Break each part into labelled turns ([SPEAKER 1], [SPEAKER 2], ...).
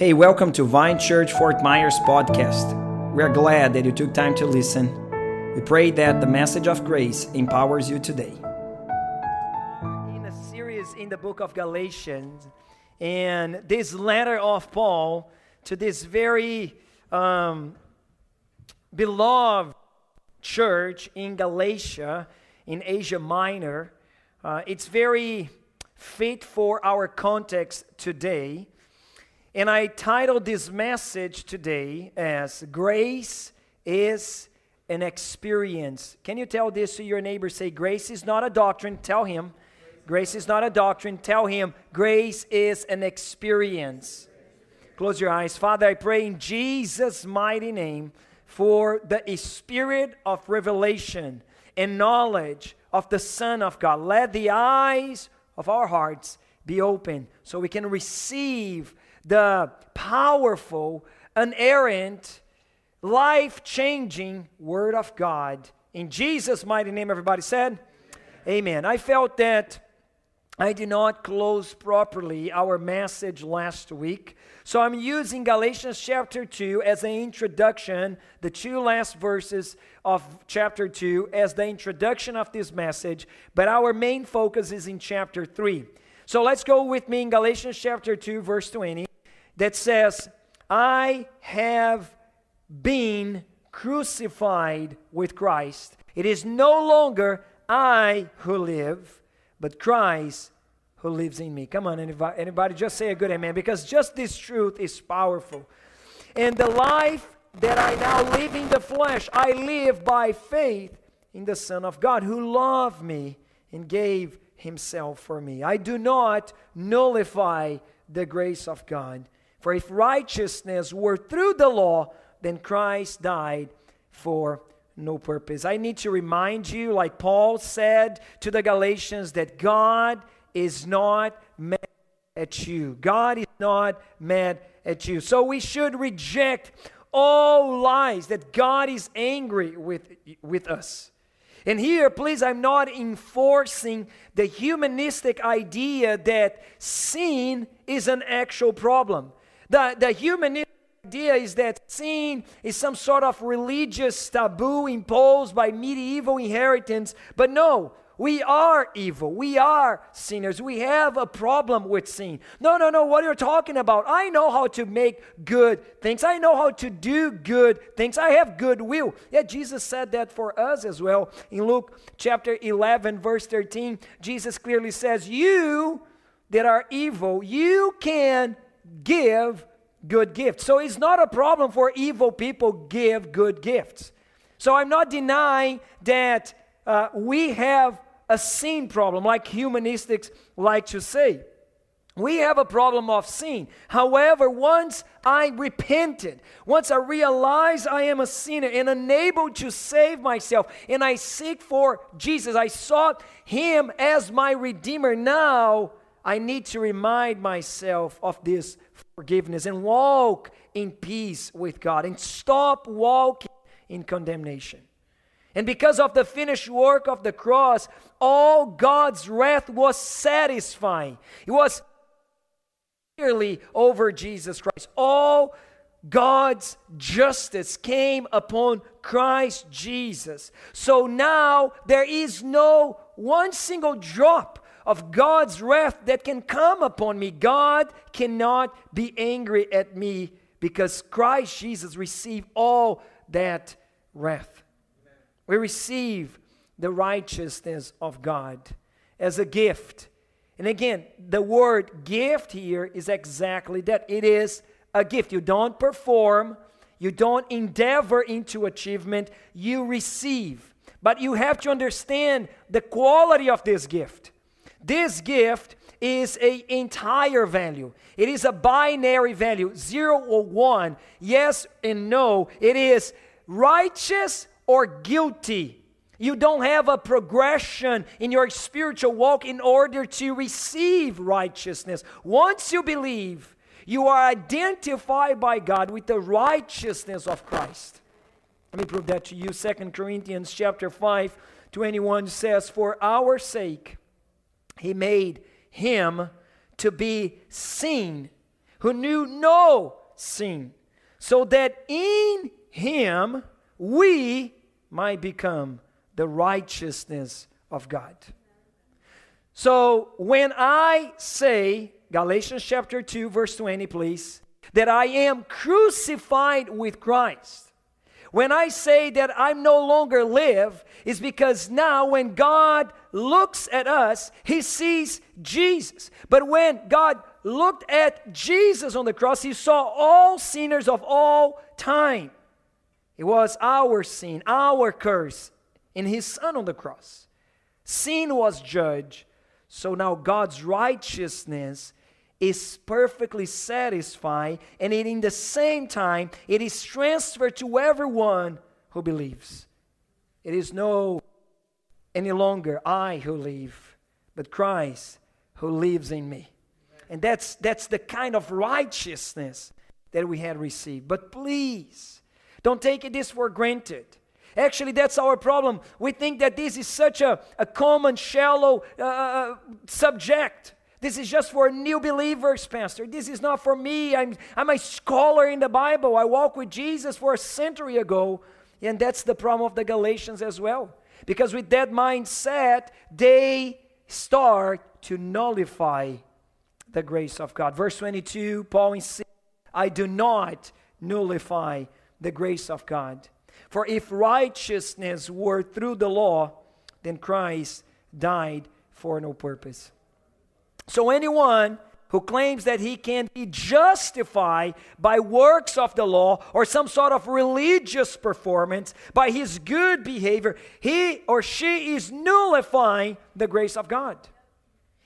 [SPEAKER 1] Hey, welcome to Vine Church Fort Myers podcast. We are glad that you took time to listen. We pray that the message of grace empowers you today.
[SPEAKER 2] In a series in the book of Galatians, and this letter of Paul to this very um, beloved church in Galatia, in Asia Minor, uh, it's very fit for our context today. And I titled this message today as Grace is an Experience. Can you tell this to your neighbor? Say, Grace is not a doctrine. Tell him. Grace is not a doctrine. Tell him, Grace is an experience. Close your eyes. Father, I pray in Jesus' mighty name for the spirit of revelation and knowledge of the Son of God. Let the eyes of our hearts be open so we can receive the powerful, inerrant, life changing Word of God. In Jesus' mighty name, everybody said, Amen. Amen. I felt that I did not close properly our message last week. So I'm using Galatians chapter 2 as an introduction, the two last verses of chapter 2 as the introduction of this message, but our main focus is in chapter 3. So let's go with me in Galatians chapter 2, verse 20 that says, I have been crucified with Christ. It is no longer I who live, but Christ who lives in me. Come on, anybody, anybody just say a good amen, because just this truth is powerful. And the life that I now live in the flesh, I live by faith in the Son of God who loved me and gave himself for me. I do not nullify the grace of God. For if righteousness were through the law, then Christ died for no purpose. I need to remind you, like Paul said to the Galatians, that God is not mad at you. God is not mad at you. So we should reject all lies that God is angry with, with us. And here, please, I'm not enforcing the humanistic idea that sin is an actual problem. The, the human idea is that sin is some sort of religious taboo imposed by medieval inheritance. But no, we are evil. We are sinners. We have a problem with sin. No, no, no. What are you're talking about? I know how to make good things. I know how to do good things. I have goodwill. Yeah, Jesus said that for us as well. In Luke chapter 11, verse 13, Jesus clearly says, You that are evil, you can give good gifts. So it's not a problem for evil people give good gifts. So I'm not denying that uh, we have a sin problem, like humanistics like to say. We have a problem of sin. However, once I repented, once I realized I am a sinner and unable to save myself, and I seek for Jesus, I sought Him as my Redeemer. Now I need to remind myself of this forgiveness and walk in peace with God and stop walking in condemnation. And because of the finished work of the cross, all God's wrath was satisfying. It was clearly over Jesus Christ. All God's justice came upon Christ Jesus. So now there is no one single drop of God's wrath that can come upon me. God cannot be angry at me because Christ Jesus received all that wrath. We receive the righteousness of God as a gift. And again, the word gift here is exactly that it is a gift. You don't perform, you don't endeavor into achievement, you receive. But you have to understand the quality of this gift. This gift is a entire value. It is a binary value, 0 or 1, yes and no. It is righteous or guilty. You don't have a progression in your spiritual walk in order to receive righteousness. Once you believe, you are identified by God with the righteousness of Christ. Let me prove that to you. Second Corinthians chapter 5, 21 says, For our sake he made him to be seen who knew no sin, so that in him we might become the righteousness of God. So when I say, Galatians chapter 2, verse 20, please, that I am crucified with Christ. When I say that I'm no longer live, is because now when God looks at us, he sees Jesus. But when God looked at Jesus on the cross, he saw all sinners of all time. It was our sin, our curse in his son on the cross. Sin was judged. So now God's righteousness is perfectly satisfied, and it, in the same time, it is transferred to everyone who believes. It is no any longer I who live, but Christ who lives in me. And that's that's the kind of righteousness that we had received. But please, don't take this for granted. Actually, that's our problem. We think that this is such a, a common, shallow uh, uh subject. This is just for new believers, Pastor. This is not for me. I'm, I'm a scholar in the Bible. I walked with Jesus for a century ago. And that's the problem of the Galatians as well. Because with that mindset, they start to nullify the grace of God. Verse 22, Paul insists, I do not nullify the grace of God. For if righteousness were through the law, then Christ died for no purpose. So anyone who claims that he can be justified by works of the law or some sort of religious performance by his good behavior, he or she is nullifying the grace of God.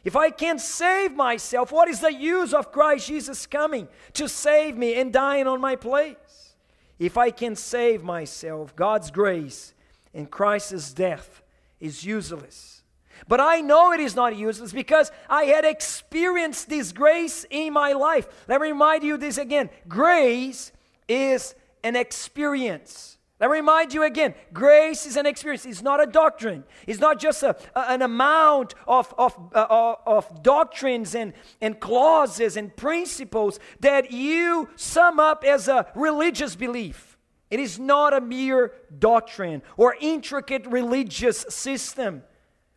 [SPEAKER 2] If I can't save myself, what is the use of Christ Jesus coming to save me and dying on my place? If I can save myself, God's grace and Christ's death is useless. But I know it is not useless because I had experienced this grace in my life. Let me remind you this again grace is an experience. Let me remind you again grace is an experience, it's not a doctrine. It's not just a, a an amount of, of, uh, of doctrines and, and clauses and principles that you sum up as a religious belief. It is not a mere doctrine or intricate religious system.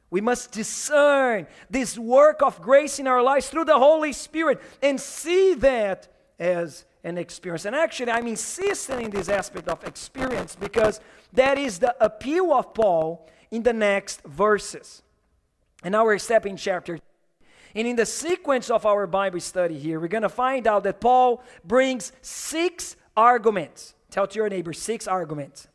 [SPEAKER 2] We must discern this work of grace in our lives through the Holy Spirit and see that as an experience. And actually, I'm insisting in this aspect of experience because that is the appeal of Paul in the next verses. And now we're stepping chapter. And in the sequence of our Bible study here, we're going to find out that Paul brings six arguments. Tell to your neighbor, six arguments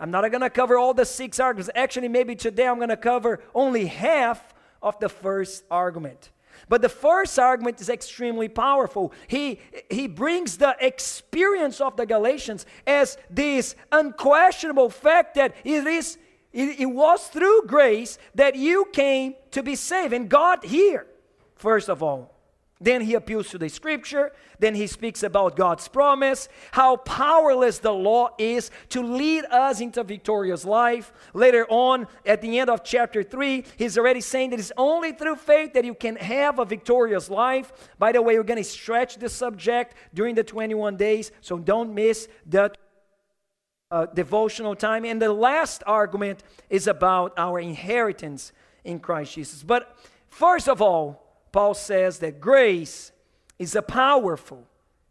[SPEAKER 2] I'm not going to cover all the six arguments. Actually, maybe today I'm going to cover only half of the first argument. But the first argument is extremely powerful. He, he brings the experience of the Galatians as this unquestionable fact that it is it, it was through grace that you came to be saved. And God here, first of all, then he appeals to the scripture. Then he speaks about God's promise, how powerless the law is to lead us into victorious life. Later on, at the end of chapter 3, he's already saying that it's only through faith that you can have a victorious life. By the way, we're going to stretch the subject during the 21 days, so don't miss the uh, devotional time. And the last argument is about our inheritance in Christ Jesus. But first of all, Paul says that grace is a powerful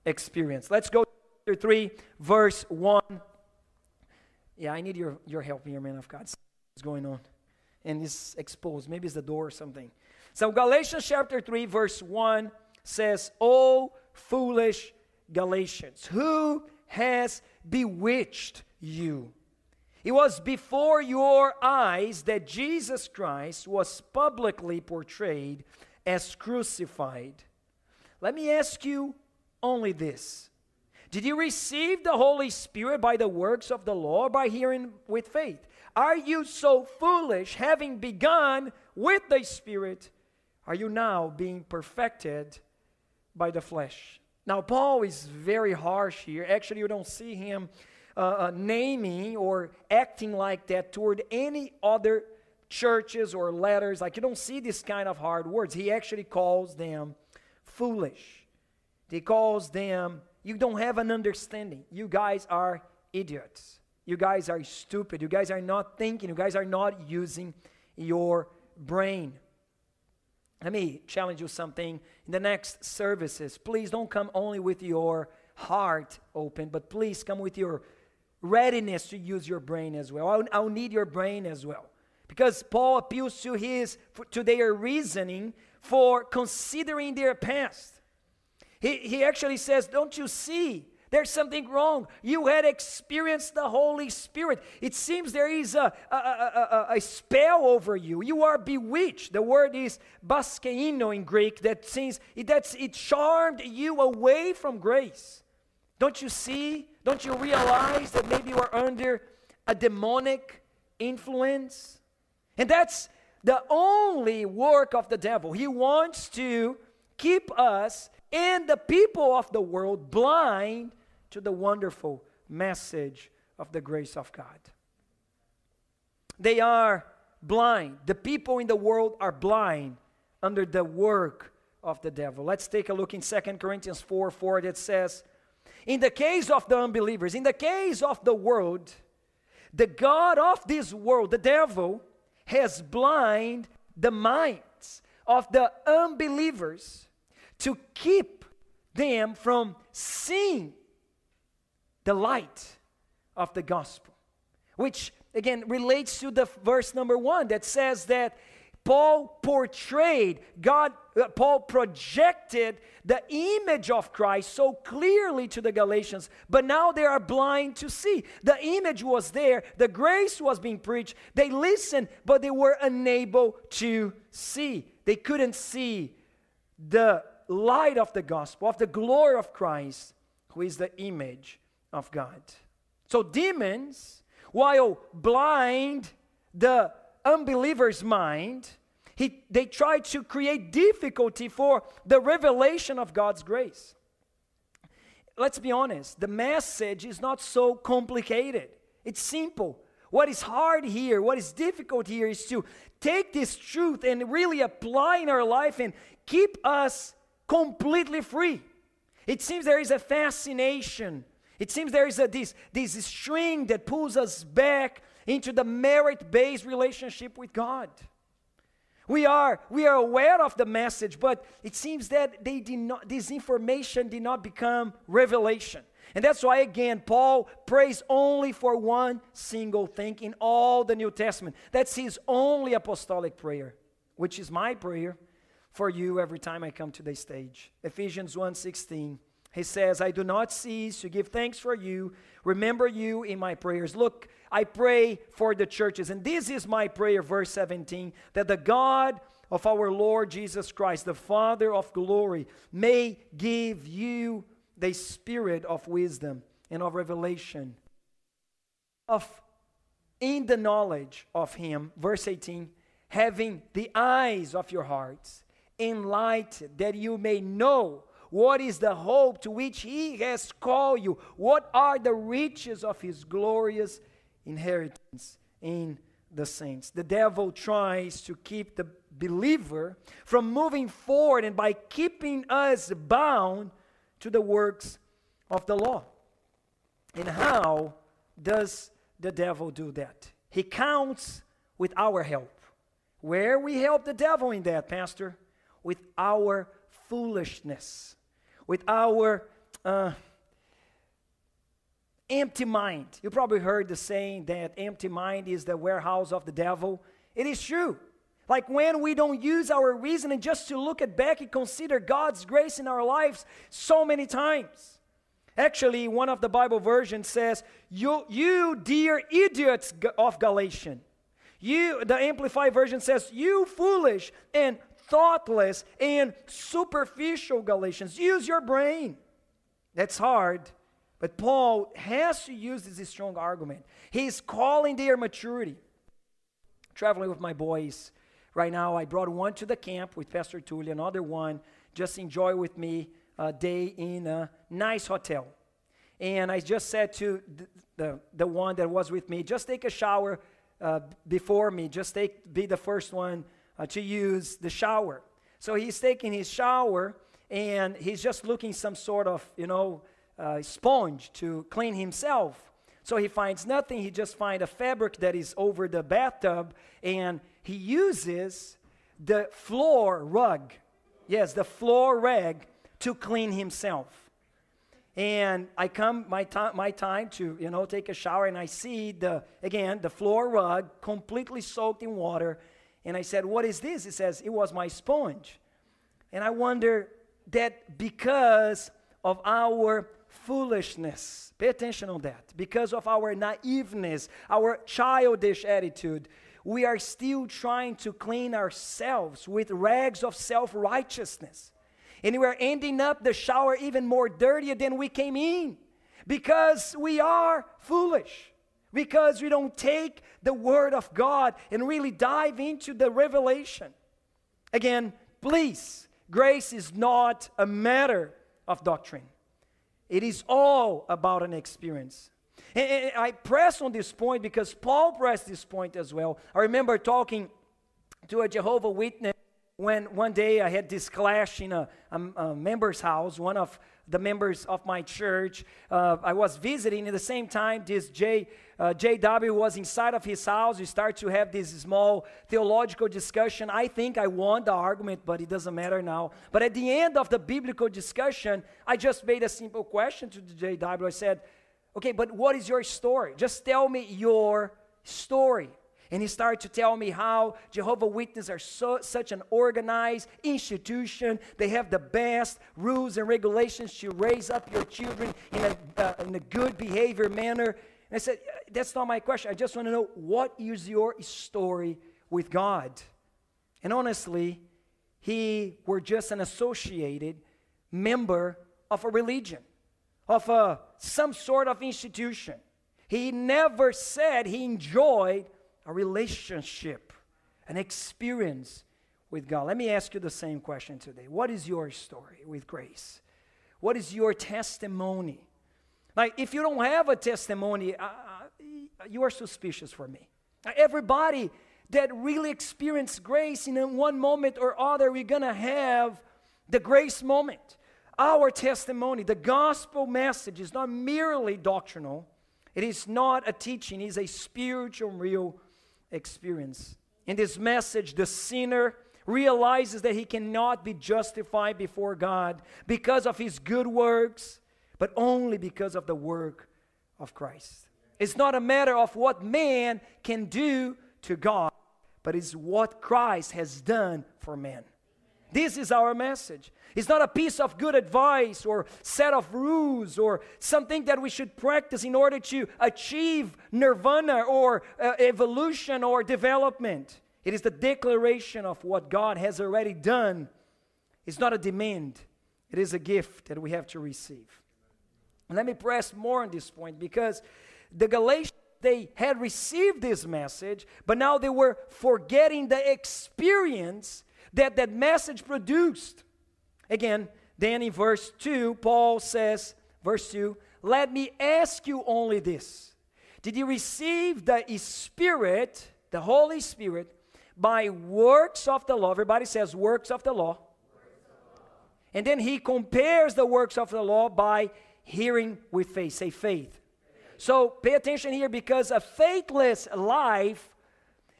[SPEAKER 2] experience. Let's go to chapter 3, verse 1. Yeah, I need your, your help here, man of God. What's going on? And it's exposed. Maybe it's the door or something. So, Galatians chapter 3, verse 1 says, O foolish Galatians, who has bewitched you? It was before your eyes that Jesus Christ was publicly portrayed as crucified. Let me ask you only this Did you receive the Holy Spirit by the works of the law by hearing with faith? Are you so foolish, having begun with the Spirit, are you now being perfected by the flesh? Now, Paul is very harsh here. Actually, you don't see him uh, uh, naming or acting like that toward any other churches or letters. Like you don't see this kind of hard words. He actually calls them foolish. He calls them, you don't have an understanding. You guys are idiots. You guys are stupid. You guys are not thinking. You guys are not using your brain. Let me challenge you something in the next services. Please don't come only with your heart open, but please come with your readiness to use your brain as well. I'll, I'll need your brain as well. Because Paul appeals to his to their reasoning for considering their past. He, he actually says, Don't you see? There's something wrong. You had experienced the Holy Spirit. It seems there is a, a, a, a, spell over you. You are bewitched. The word is baskeino in Greek that means it, that's, it charmed you away from grace. Don't you see? Don't you realize that maybe you are under a demonic influence? And that's the only work of the devil. He wants to keep us and the people of the world blind to the wonderful message of the grace of God. They are blind. The people in the world are blind under the work of the devil. Let's take a look in 2 Corinthians 4 4 that says, In the case of the unbelievers, in the case of the world, the God of this world, the devil, has blind the minds of the unbelievers to keep them from seeing the light of the gospel, which again relates to the verse number one that says that Paul portrayed, God, uh, Paul projected the image of Christ so clearly to the Galatians, but now they are blind to see. The image was there, the grace was being preached. They listened, but they were unable to see. They couldn't see the light of the gospel, of the glory of Christ, who is the image of God. So, demons, while blind the unbeliever's mind, he, they try to create difficulty for the revelation of God's grace. Let's be honest, the message is not so complicated, it's simple. What is hard here, what is difficult here is to take this truth and really apply in our life and keep us completely free. It seems there is a fascination. It seems there is a, this, this string that pulls us back into the merit based relationship with God. We are, we are aware of the message, but it seems that they did not, this information did not become revelation. And that's why, again, Paul prays only for one single thing in all the New Testament. That's his only apostolic prayer, which is my prayer for you every time I come to the stage. Ephesians 1:16. He says, I do not cease to give thanks for you, remember you in my prayers. Look, I pray for the churches. And this is my prayer, verse 17, that the God of our Lord Jesus Christ, the Father of glory, may give you the spirit of wisdom and of revelation, of in the knowledge of Him. Verse 18, having the eyes of your hearts enlightened, that you may know what is the hope to which He has called you, what are the riches of His glorious inheritance in the saints. The devil tries to keep the believer from moving forward and by keeping us bound to the works of the law. And how does the devil do that? He counts with our help. Where we help the devil in that, Pastor? With our foolishness, with our uh, empty mind. You probably heard the saying that empty mind is the warehouse of the devil. It is true. Like when we don't use our reasoning just to look at back and consider God's grace in our lives so many times. Actually, one of the Bible versions says, You, you dear idiots of Galatian. You, the Amplified version says, You foolish and thoughtless and superficial Galatians. Use your brain. That's hard. But Paul has to use this strong argument. He's calling their maturity. Traveling with my boys right now, I brought one to the camp with Pastor Tully, another one just enjoy with me a day in a nice hotel. And I just said to the, the, the one that was with me, just take a shower uh, before me, just take, be the first one uh, to use the shower. So he's taking his shower, and he's just looking some sort of, you know, uh, sponge to clean himself. So he finds nothing. He just finds a fabric that is over the bathtub, and he uses the floor rug. Yes, the floor rag to clean himself. And I come my time my time to you know take a shower, and I see the again the floor rug completely soaked in water. And I said, "What is this?" He says, "It was my sponge." And I wonder that because of our foolishness, pay attention on that, because of our naiveness, our childish attitude, we are still trying to clean ourselves with rags of self righteousness. And we're ending up the shower even more dirtier than we came in because we are foolish, because we don't take the Word of God and really dive into the revelation. Again, please, grace is not a matter of doctrine, it is all about an experience. And I press on this point because Paul pressed this point as well. I remember talking to a Jehovah Witness when one day I had this clash in a, a, a member's house, one of the members of my church. Uh, I was visiting at the same time. This J, uh, JW was inside of his house. We start to have this small theological discussion. I think I won the argument, but it doesn't matter now. But at the end of the biblical discussion, I just made a simple question to the JW. I said, Okay, but what is your story? Just tell me your story. And he started to tell me how Jehovah Witnesses are so, such an organized institution. They have the best rules and regulations to raise up your children in a, uh, in a good behavior manner. And I said, That's not my question. I just want to know what is your story with God? And honestly, he were just an associated member of a religion of a, some sort of institution. He never said he enjoyed a relationship, an experience with God. Let me ask you the same question today. What is your story with grace? What is your testimony? Like, if you don't have a testimony, uh, uh you are suspicious for me. Everybody that really experienced grace in one moment or other, we're going to have the grace moment. Our testimony, the gospel message, is not merely doctrinal, it is not a teaching, it is a spiritual, real experience. In this message, the sinner realizes that he cannot be justified before God because of his good works, but only because of the work of Christ. It's not a matter of what man can do to God, but it's what Christ has done for man. This is our message. It's not a piece of good advice or set of rules or something that we should practice in order to achieve nirvana or uh, evolution or development. It is the declaration of what God has already done. It's not a demand, it is a gift that we have to receive. And let me press more on this point because the Galatians they had received this message, but now they were forgetting the experience that that message produced. Again, then in verse 2, Paul says, verse 2, let me ask you only this Did you receive the Spirit, the Holy Spirit, by works of the law? Everybody says works of the law. And then he compares the works of the law by hearing with faith. Say faith. So pay attention here because a faithless life,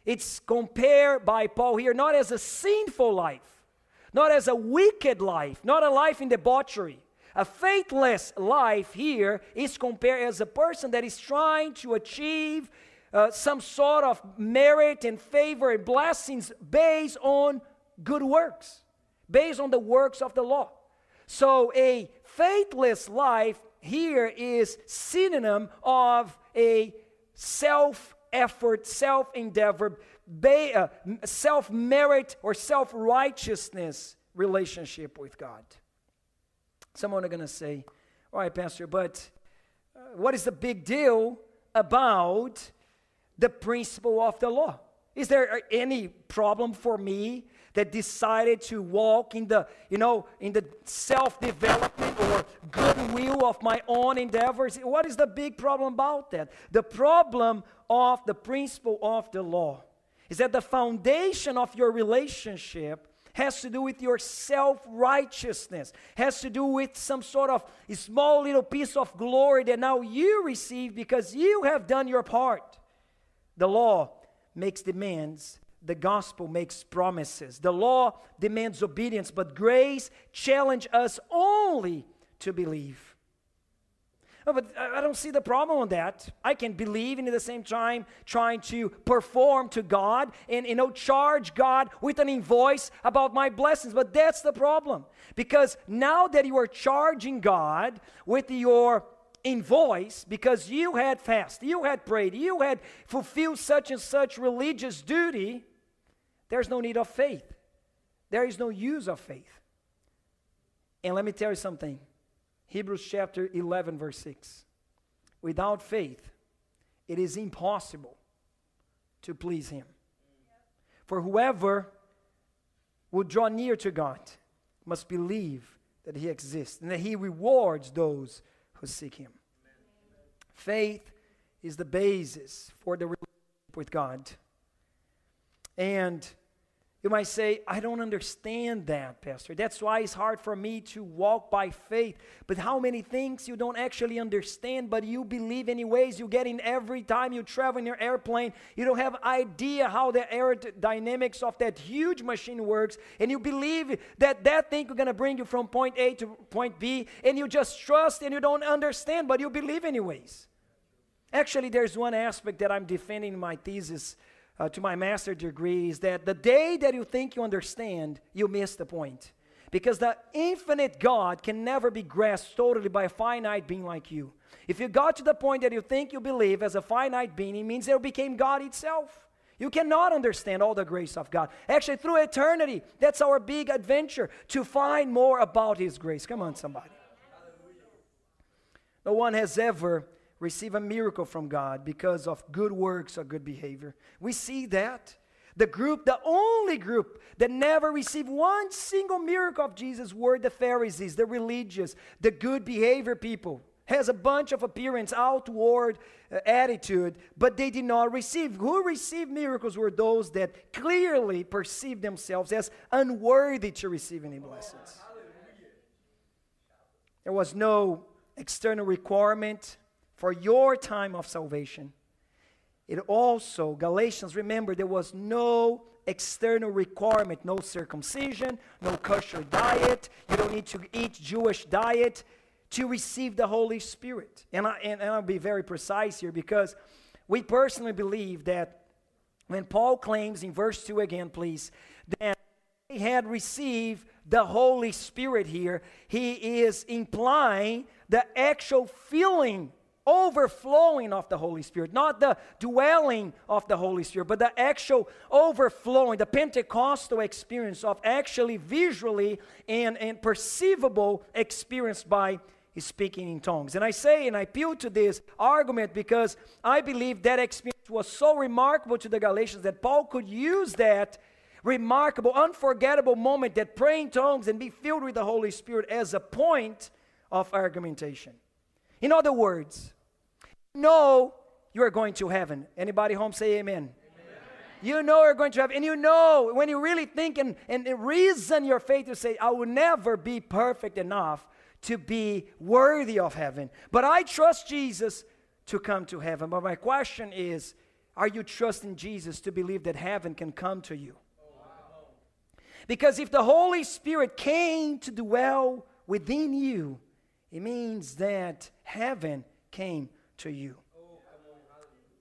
[SPEAKER 2] it's compared by Paul here not as a sinful life, not as a wicked life, not a life in debauchery. A faithless life here is compared as a person that is trying to achieve uh, some sort of merit and favor and blessings based on good works, based on the works of the law. So a faithless life here is synonym of a self effort, self endeavor, uh, self merit or self righteousness relationship with God. Someone are going to say, All right, Pastor, but uh, what is the big deal about the principle of the law? Is there uh, any problem for me that decided to walk in the, you know, in the self-development or goodwill of my own endeavors? What is the big problem about that? The problem of the principle of the law is that the foundation of your relationship has to do with your self righteousness, has to do with some sort of small little piece of glory that now you receive because you have done your part. The law makes demands, the gospel makes promises. The law demands obedience, but grace challenges us only to believe. Oh, but I don't see the problem with that. I can believe and at the same time trying to perform to God and you know charge God with an invoice about my blessings. But that's the problem. Because now that you are charging God with your invoice because you had fast, you had prayed, you had fulfilled such and such religious duty, there's no need of faith. There is no use of faith. And let me tell you something Hebrews chapter 11, verse 6. Without faith, it is impossible to please Him. For whoever will draw near to God must believe that He exists and that He rewards those who seek Him. Faith is the basis for the relationship with God. And you might say, I don't understand that, Pastor. That's why it's hard for me to walk by faith. But how many things you don't actually understand, but you believe anyways? You get in every time you travel in your airplane. You don't have idea how the aerodynamics of that huge machine works. And you believe that that thing is going to bring you from point A to point B. And you just trust and you don't understand, but you believe anyways. Actually, there's one aspect that I'm defending in my thesis uh, to my master degree is that the day that you think you understand, you miss the point. Because the infinite God can never be grasped totally by a finite being like you. If you got to the point that you think you believe as a finite being, it means you became God itself. You cannot understand all the grace of God. Actually, through eternity, that's our big adventure to find more about His grace. Come on, somebody. No one has ever receive a miracle from God because of good works or good behavior. We see that. The group, the only group that never received one single miracle of Jesus were the Pharisees, the religious, the good behavior people. Has a bunch of appearance, outward uh, attitude, but they did not receive. Who received miracles were those that clearly perceived themselves as unworthy to receive any blessings. There was no external requirement for your time of salvation. It also, Galatians, remember, there was no external requirement, no circumcision, no kosher diet. You don't need to eat Jewish diet to receive the Holy Spirit. And, I, and, and I'll be very precise here because we personally believe that when Paul claims in verse 2 again, please, that he had received the Holy Spirit here, he is implying the actual feeling overflowing of the Holy Spirit, not the dwelling of the Holy Spirit, but the actual overflowing, the Pentecostal experience of actually visually and, and perceivable experience by speaking in tongues. And I say and I appeal to this argument because I believe that experience was so remarkable to the Galatians that Paul could use that remarkable, unforgettable moment that praying tongues and be filled with the Holy Spirit as a point of argumentation. In other words, know you are going to heaven. Anybody home say amen. You know you're going to heaven. And you know when you really think and, and reason your faith, you say, I will never be perfect enough to be worthy of heaven. But I trust Jesus to come to heaven. But my question is, are you trusting Jesus to believe that heaven can come to you? Because if the Holy Spirit came to dwell within you, it means that heaven came to you.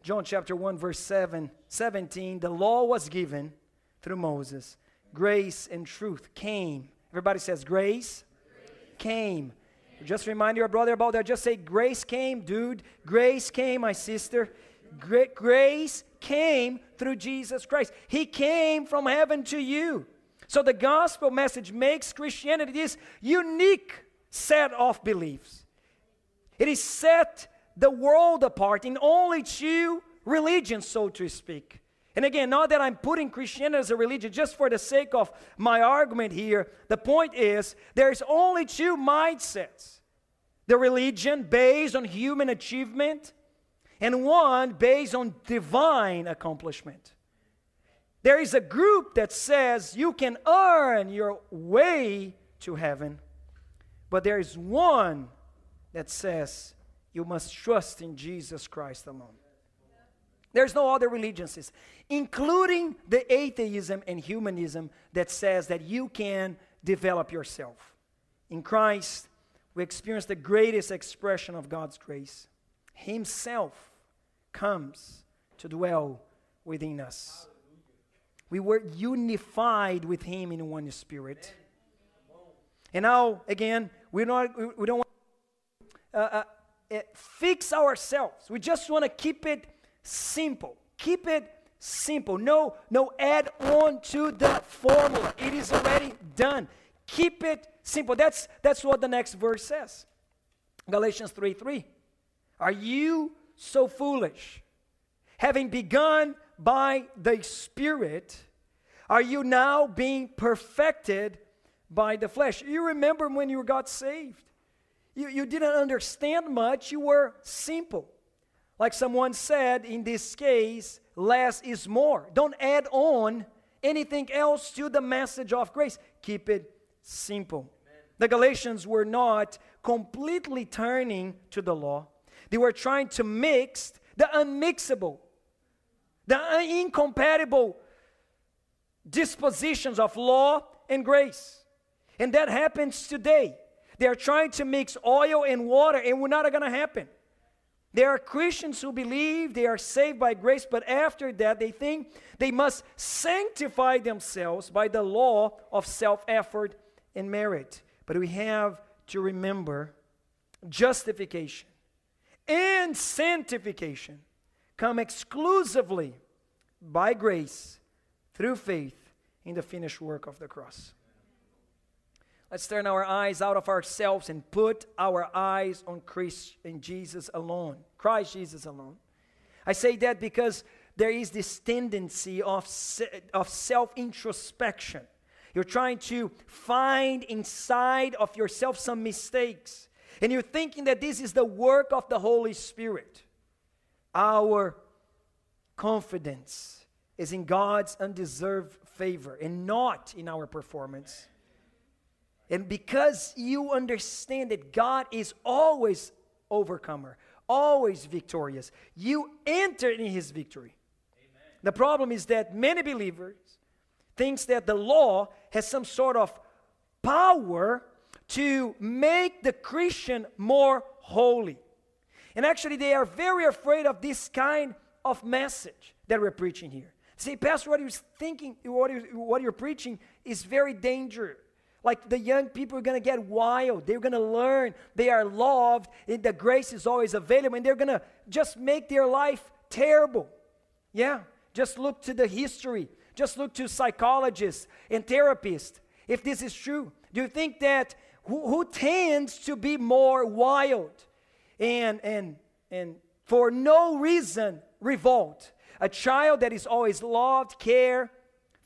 [SPEAKER 2] John chapter 1, verse 7, 17, the law was given through Moses. Grace and truth came. Everybody says, grace, grace. came. Just remind your brother about that. Just say, grace came, dude. Grace came, my sister. Gra- grace came through Jesus Christ. He came from heaven to you. So the gospel message makes Christianity this unique set of beliefs. It is set the world apart in only two religions, so to speak. And again, not that I'm putting Christianity as a religion just for the sake of my argument here. The point is, there's only two mindsets the religion based on human achievement, and one based on divine accomplishment. There is a group that says you can earn your way to heaven, but there is one that says you must trust in Jesus Christ alone. There's no other religions, including the atheism and humanism that says that you can develop yourself. In Christ, we experience the greatest expression of God's grace. Himself comes to dwell within us. We were unified with Him in one spirit. And now, again, we're not, we don't want uh, uh, fix ourselves. We just want to keep it simple. Keep it simple. No, no add on to the formula. It is already done. Keep it simple. That's that's what the next verse says. Galatians 3 3. Are you so foolish? Having begun by the Spirit, are you now being perfected by the flesh? You remember when you got saved. You, you didn't understand much, you were simple. Like someone said in this case, less is more. Don't add on anything else to the message of grace. Keep it simple. Amen. The Galatians were not completely turning to the law, they were trying to mix the unmixable, the incompatible dispositions of law and grace. And that happens today. They are trying to mix oil and water, and we're not going to happen. There are Christians who believe they are saved by grace, but after that, they think they must sanctify themselves by the law of self effort and merit. But we have to remember justification and sanctification come exclusively by grace through faith in the finished work of the cross. Let's turn our eyes out of ourselves and put our eyes on Christ and Jesus alone. Christ Jesus alone. I say that because there is this tendency of, of self introspection. You're trying to find inside of yourself some mistakes. And you're thinking that this is the work of the Holy Spirit. Our confidence is in God's undeserved favor and not in our performance. And because you understand that God is always overcomer, always victorious, you enter in his victory. Amen. The problem is that many believers thinks that the law has some sort of power to make the Christian more holy. And actually they are very afraid of this kind of message that we're preaching here. See, Pastor, what you're thinking, what you're, what you're preaching is very dangerous. Like the young people are going to get wild. They're going to learn they are loved, and the grace is always available, and they're going to just make their life terrible. Yeah, just look to the history, just look to psychologists and therapists. If this is true, do you think that who, who tends to be more wild and, and, and for no reason revolt? A child that is always loved, cared,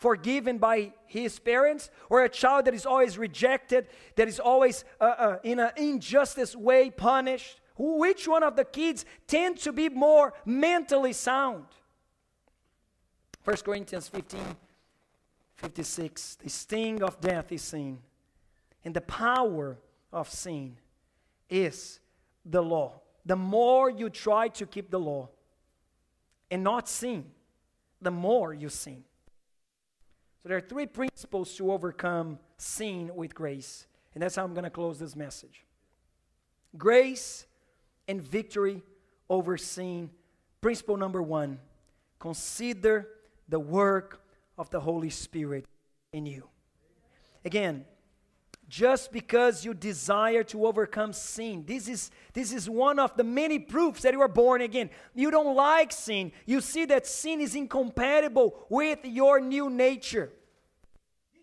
[SPEAKER 2] forgiven by his parents, or a child that is always rejected, that is always uh, uh, in an injustice way punished? Which one of the kids tend to be more mentally sound? 1 Corinthians 15 56. The sting of death is sin, and the power of sin is the law. The more you try to keep the law and not sin, the more you sin. So there are three principles to overcome sin with grace. And that's how I'm going to close this message. Grace and victory over sin. Principle number one consider the work of the Holy Spirit in you. Again, just because you desire to overcome sin. This is, this is one of the many proofs that you are born again. You don't like sin. You see that sin is incompatible with your new nature.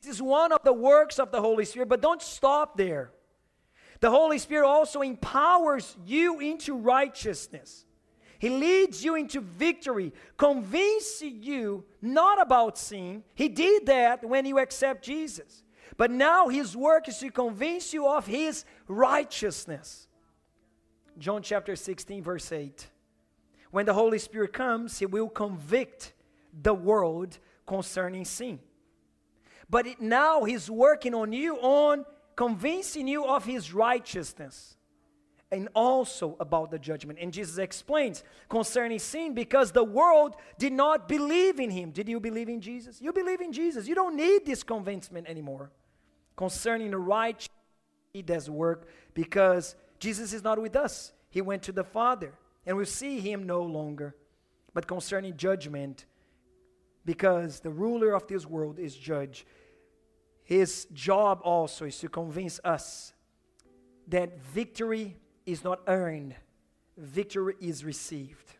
[SPEAKER 2] This is one of the works of the Holy Spirit, but don't stop there. The Holy Spirit also empowers you into righteousness. He leads you into victory, convincing you not about sin. He did that when you accept Jesus. But now his work is to convince you of his righteousness. John chapter 16, verse 8. When the Holy Spirit comes, he will convict the world concerning sin. But it, now he's working on you on convincing you of his righteousness and also about the judgment. And Jesus explains concerning sin because the world did not believe in him. Did you believe in Jesus? You believe in Jesus. You don't need this convincement anymore. Concerning the righteous, does work because Jesus is not with us. He went to the Father and we see him no longer. But concerning judgment, because the ruler of this world is judge, his job also is to convince us that victory is not earned, victory is received.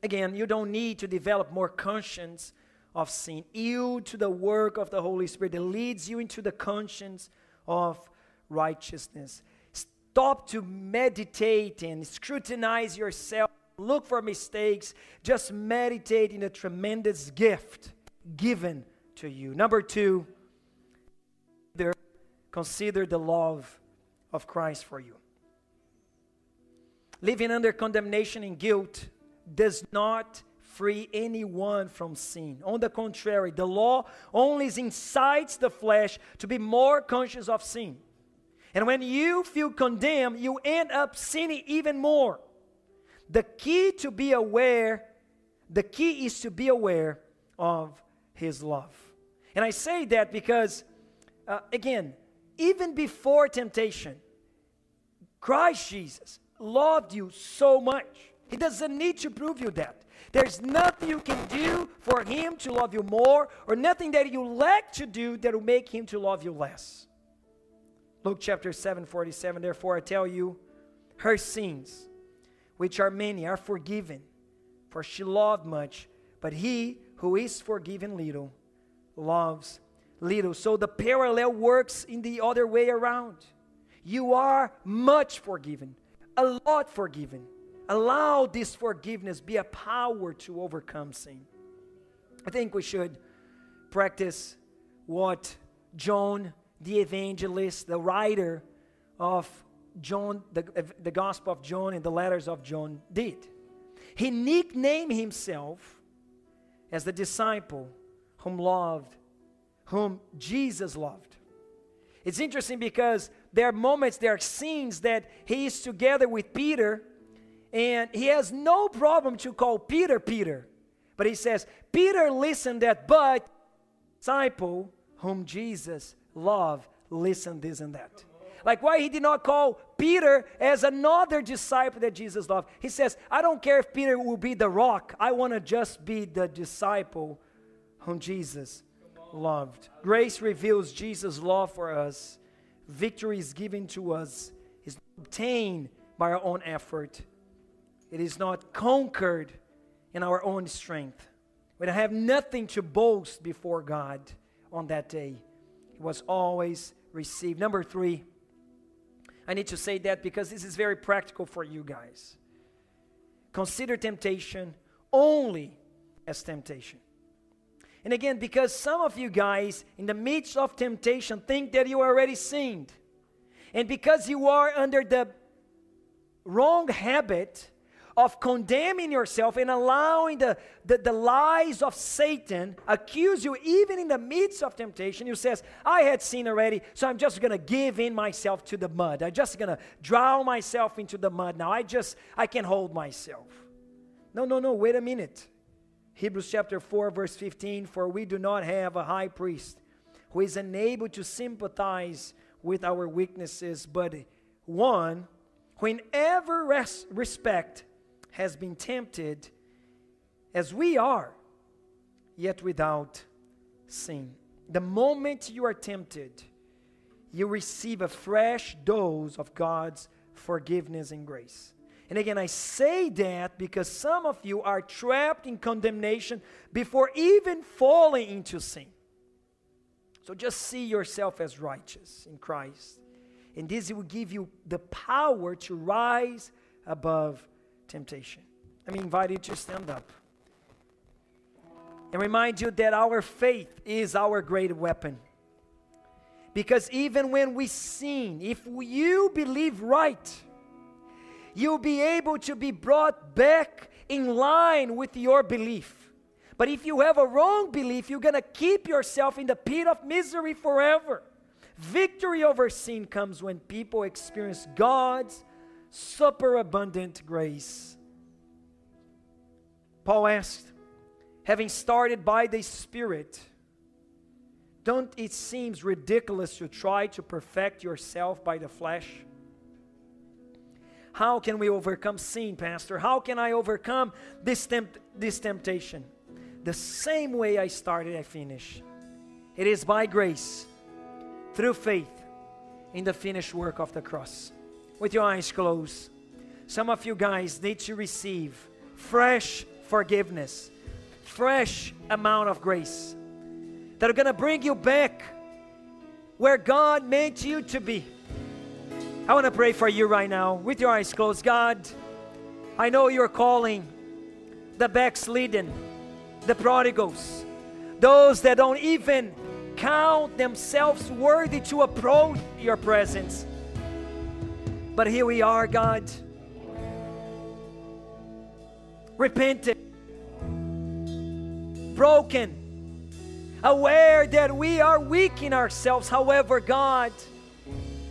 [SPEAKER 2] Again, you don't need to develop more conscience of sin. Yield to the work of the Holy Spirit that leads you into the conscience of righteousness. Stop to meditate and scrutinize yourself, look for mistakes. Just meditate in a tremendous gift given to you. Number two, consider the love of Christ for you. Living under condemnation and guilt does not free anyone from sin. On the contrary, the law only incites the flesh to be more conscious of sin. And when you feel condemned, you end up sinning even more. The key to be aware, the key is to be aware of His love. And I say that because, uh, again, even before temptation, Christ Jesus loved you so much. He doesn't need to prove you that. There's nothing you can do for him to love you more, or nothing that you lack to do that will make him to love you less. Luke chapter 7, 47. Therefore, I tell you, her sins, which are many, are forgiven, for she loved much, but he who is forgiven little loves little. So the parallel works in the other way around. You are much forgiven, a lot forgiven. Allow this forgiveness be a power to overcome sin. I think we should practice what John the evangelist, the writer of John, the, the Gospel of John and the letters of John did. He nicknamed himself as the disciple whom loved, whom Jesus loved. It's interesting because there are moments, there are scenes that he is together with Peter, and he has no problem to call Peter Peter. But he says, Peter listened that, but disciple whom Jesus loved, listen this and that. Like why he did not call Peter as another disciple that Jesus loved. He says, I don't care if Peter will be the rock. I want to just be the disciple whom Jesus loved. Grace reveals Jesus' love for us victory is given to us is obtained by our own effort. It is not conquered in our own strength. We don't have nothing to boast before God on that day. It was always received. Number three, I need to say that because this is very practical for you guys. Consider temptation only as temptation. And again, because some of you guys, in the midst of temptation, think that you already sinned. And because you are under the wrong habit of condemning yourself and allowing the, the, the, lies of Satan accuse you even in the midst of temptation. You says, I had sinned already, so I'm just gonna give in myself to the mud. I'm just gonna drown myself into the mud now. I just I can hold myself. No, no, no, wait a minute. Hebrews chapter 4, verse 15 For we do not have a high priest who is unable to sympathize with our weaknesses, but one who, in every res- respect, has been tempted as we are, yet without sin. The moment you are tempted, you receive a fresh dose of God's forgiveness and grace. And again, I say that because some of you are trapped in condemnation before even falling into sin. So just see yourself as righteous in Christ. And this will give you the power to rise above temptation. Let me invite you to stand up and remind you that our faith is our great weapon. Because even when we sin, if you believe right, you'll be able to be brought back in line with your belief. But if you have a wrong belief, you're going to keep yourself in the pit of misery forever. Victory over sin comes when people experience God's superabundant grace. Paul asked, having started by the Spirit, don't it seems ridiculous to try to perfect yourself by the flesh? How can we overcome sin, Pastor? How can I overcome this, tempt- this temptation? The same way I started, I finish. It is by grace, through faith, in the finished work of the cross. With your eyes closed, some of you guys need to receive fresh forgiveness, fresh amount of grace that are going to bring you back where God meant you to be. I want to pray for you right now with your eyes closed. God, I know you're calling the backslidden the prodigals, those that don't even count themselves worthy to approach your presence. But here we are, God, repentant, broken, aware that we are weak in ourselves. However, God,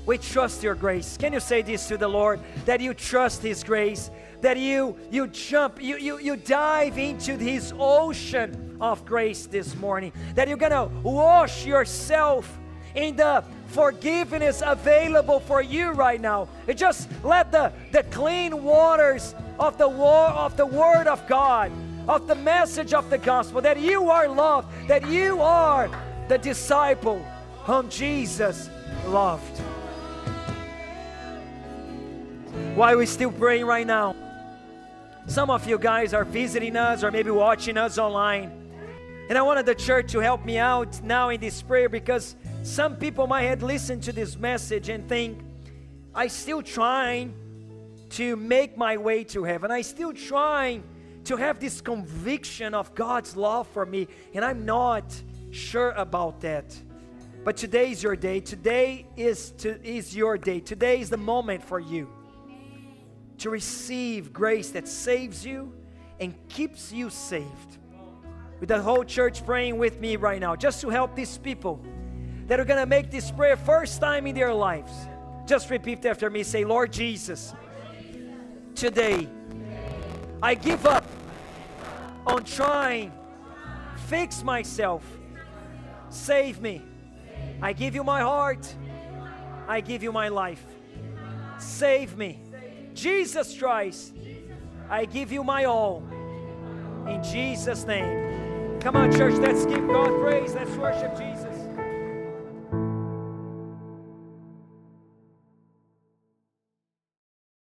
[SPEAKER 2] we trust your grace. Can you say this to the Lord that you trust his grace? that you you jump, you you you dive into his ocean of grace this morning. That you're gonna wash yourself in the forgiveness available for you right now. Just let the, the clean waters of the war of the word of God, of the message of the gospel, that you are loved, that you are the disciple whom Jesus loved. Why are we still praying right now? Some of you guys are visiting us or maybe watching us online. And I wanted the church to help me out now in this prayer because some people might have listened to this message and think, I still trying to make my way to heaven. I still trying to have this conviction of God's love for me, and I'm not sure about that. But today is your day. Today is to, is your day. Today is the moment for you to receive grace that saves you and keeps you saved. With the whole church praying with me right now, just to help these people that are going to make this prayer first time in their lives. Just repeat after me say, Lord Jesus, today I give up on trying, fix myself, save me. I give you my heart, I give you my life. Save me Jesus Christ, I give you my all. In Jesus' name. Come on, church, let's give God praise. Let's worship Jesus.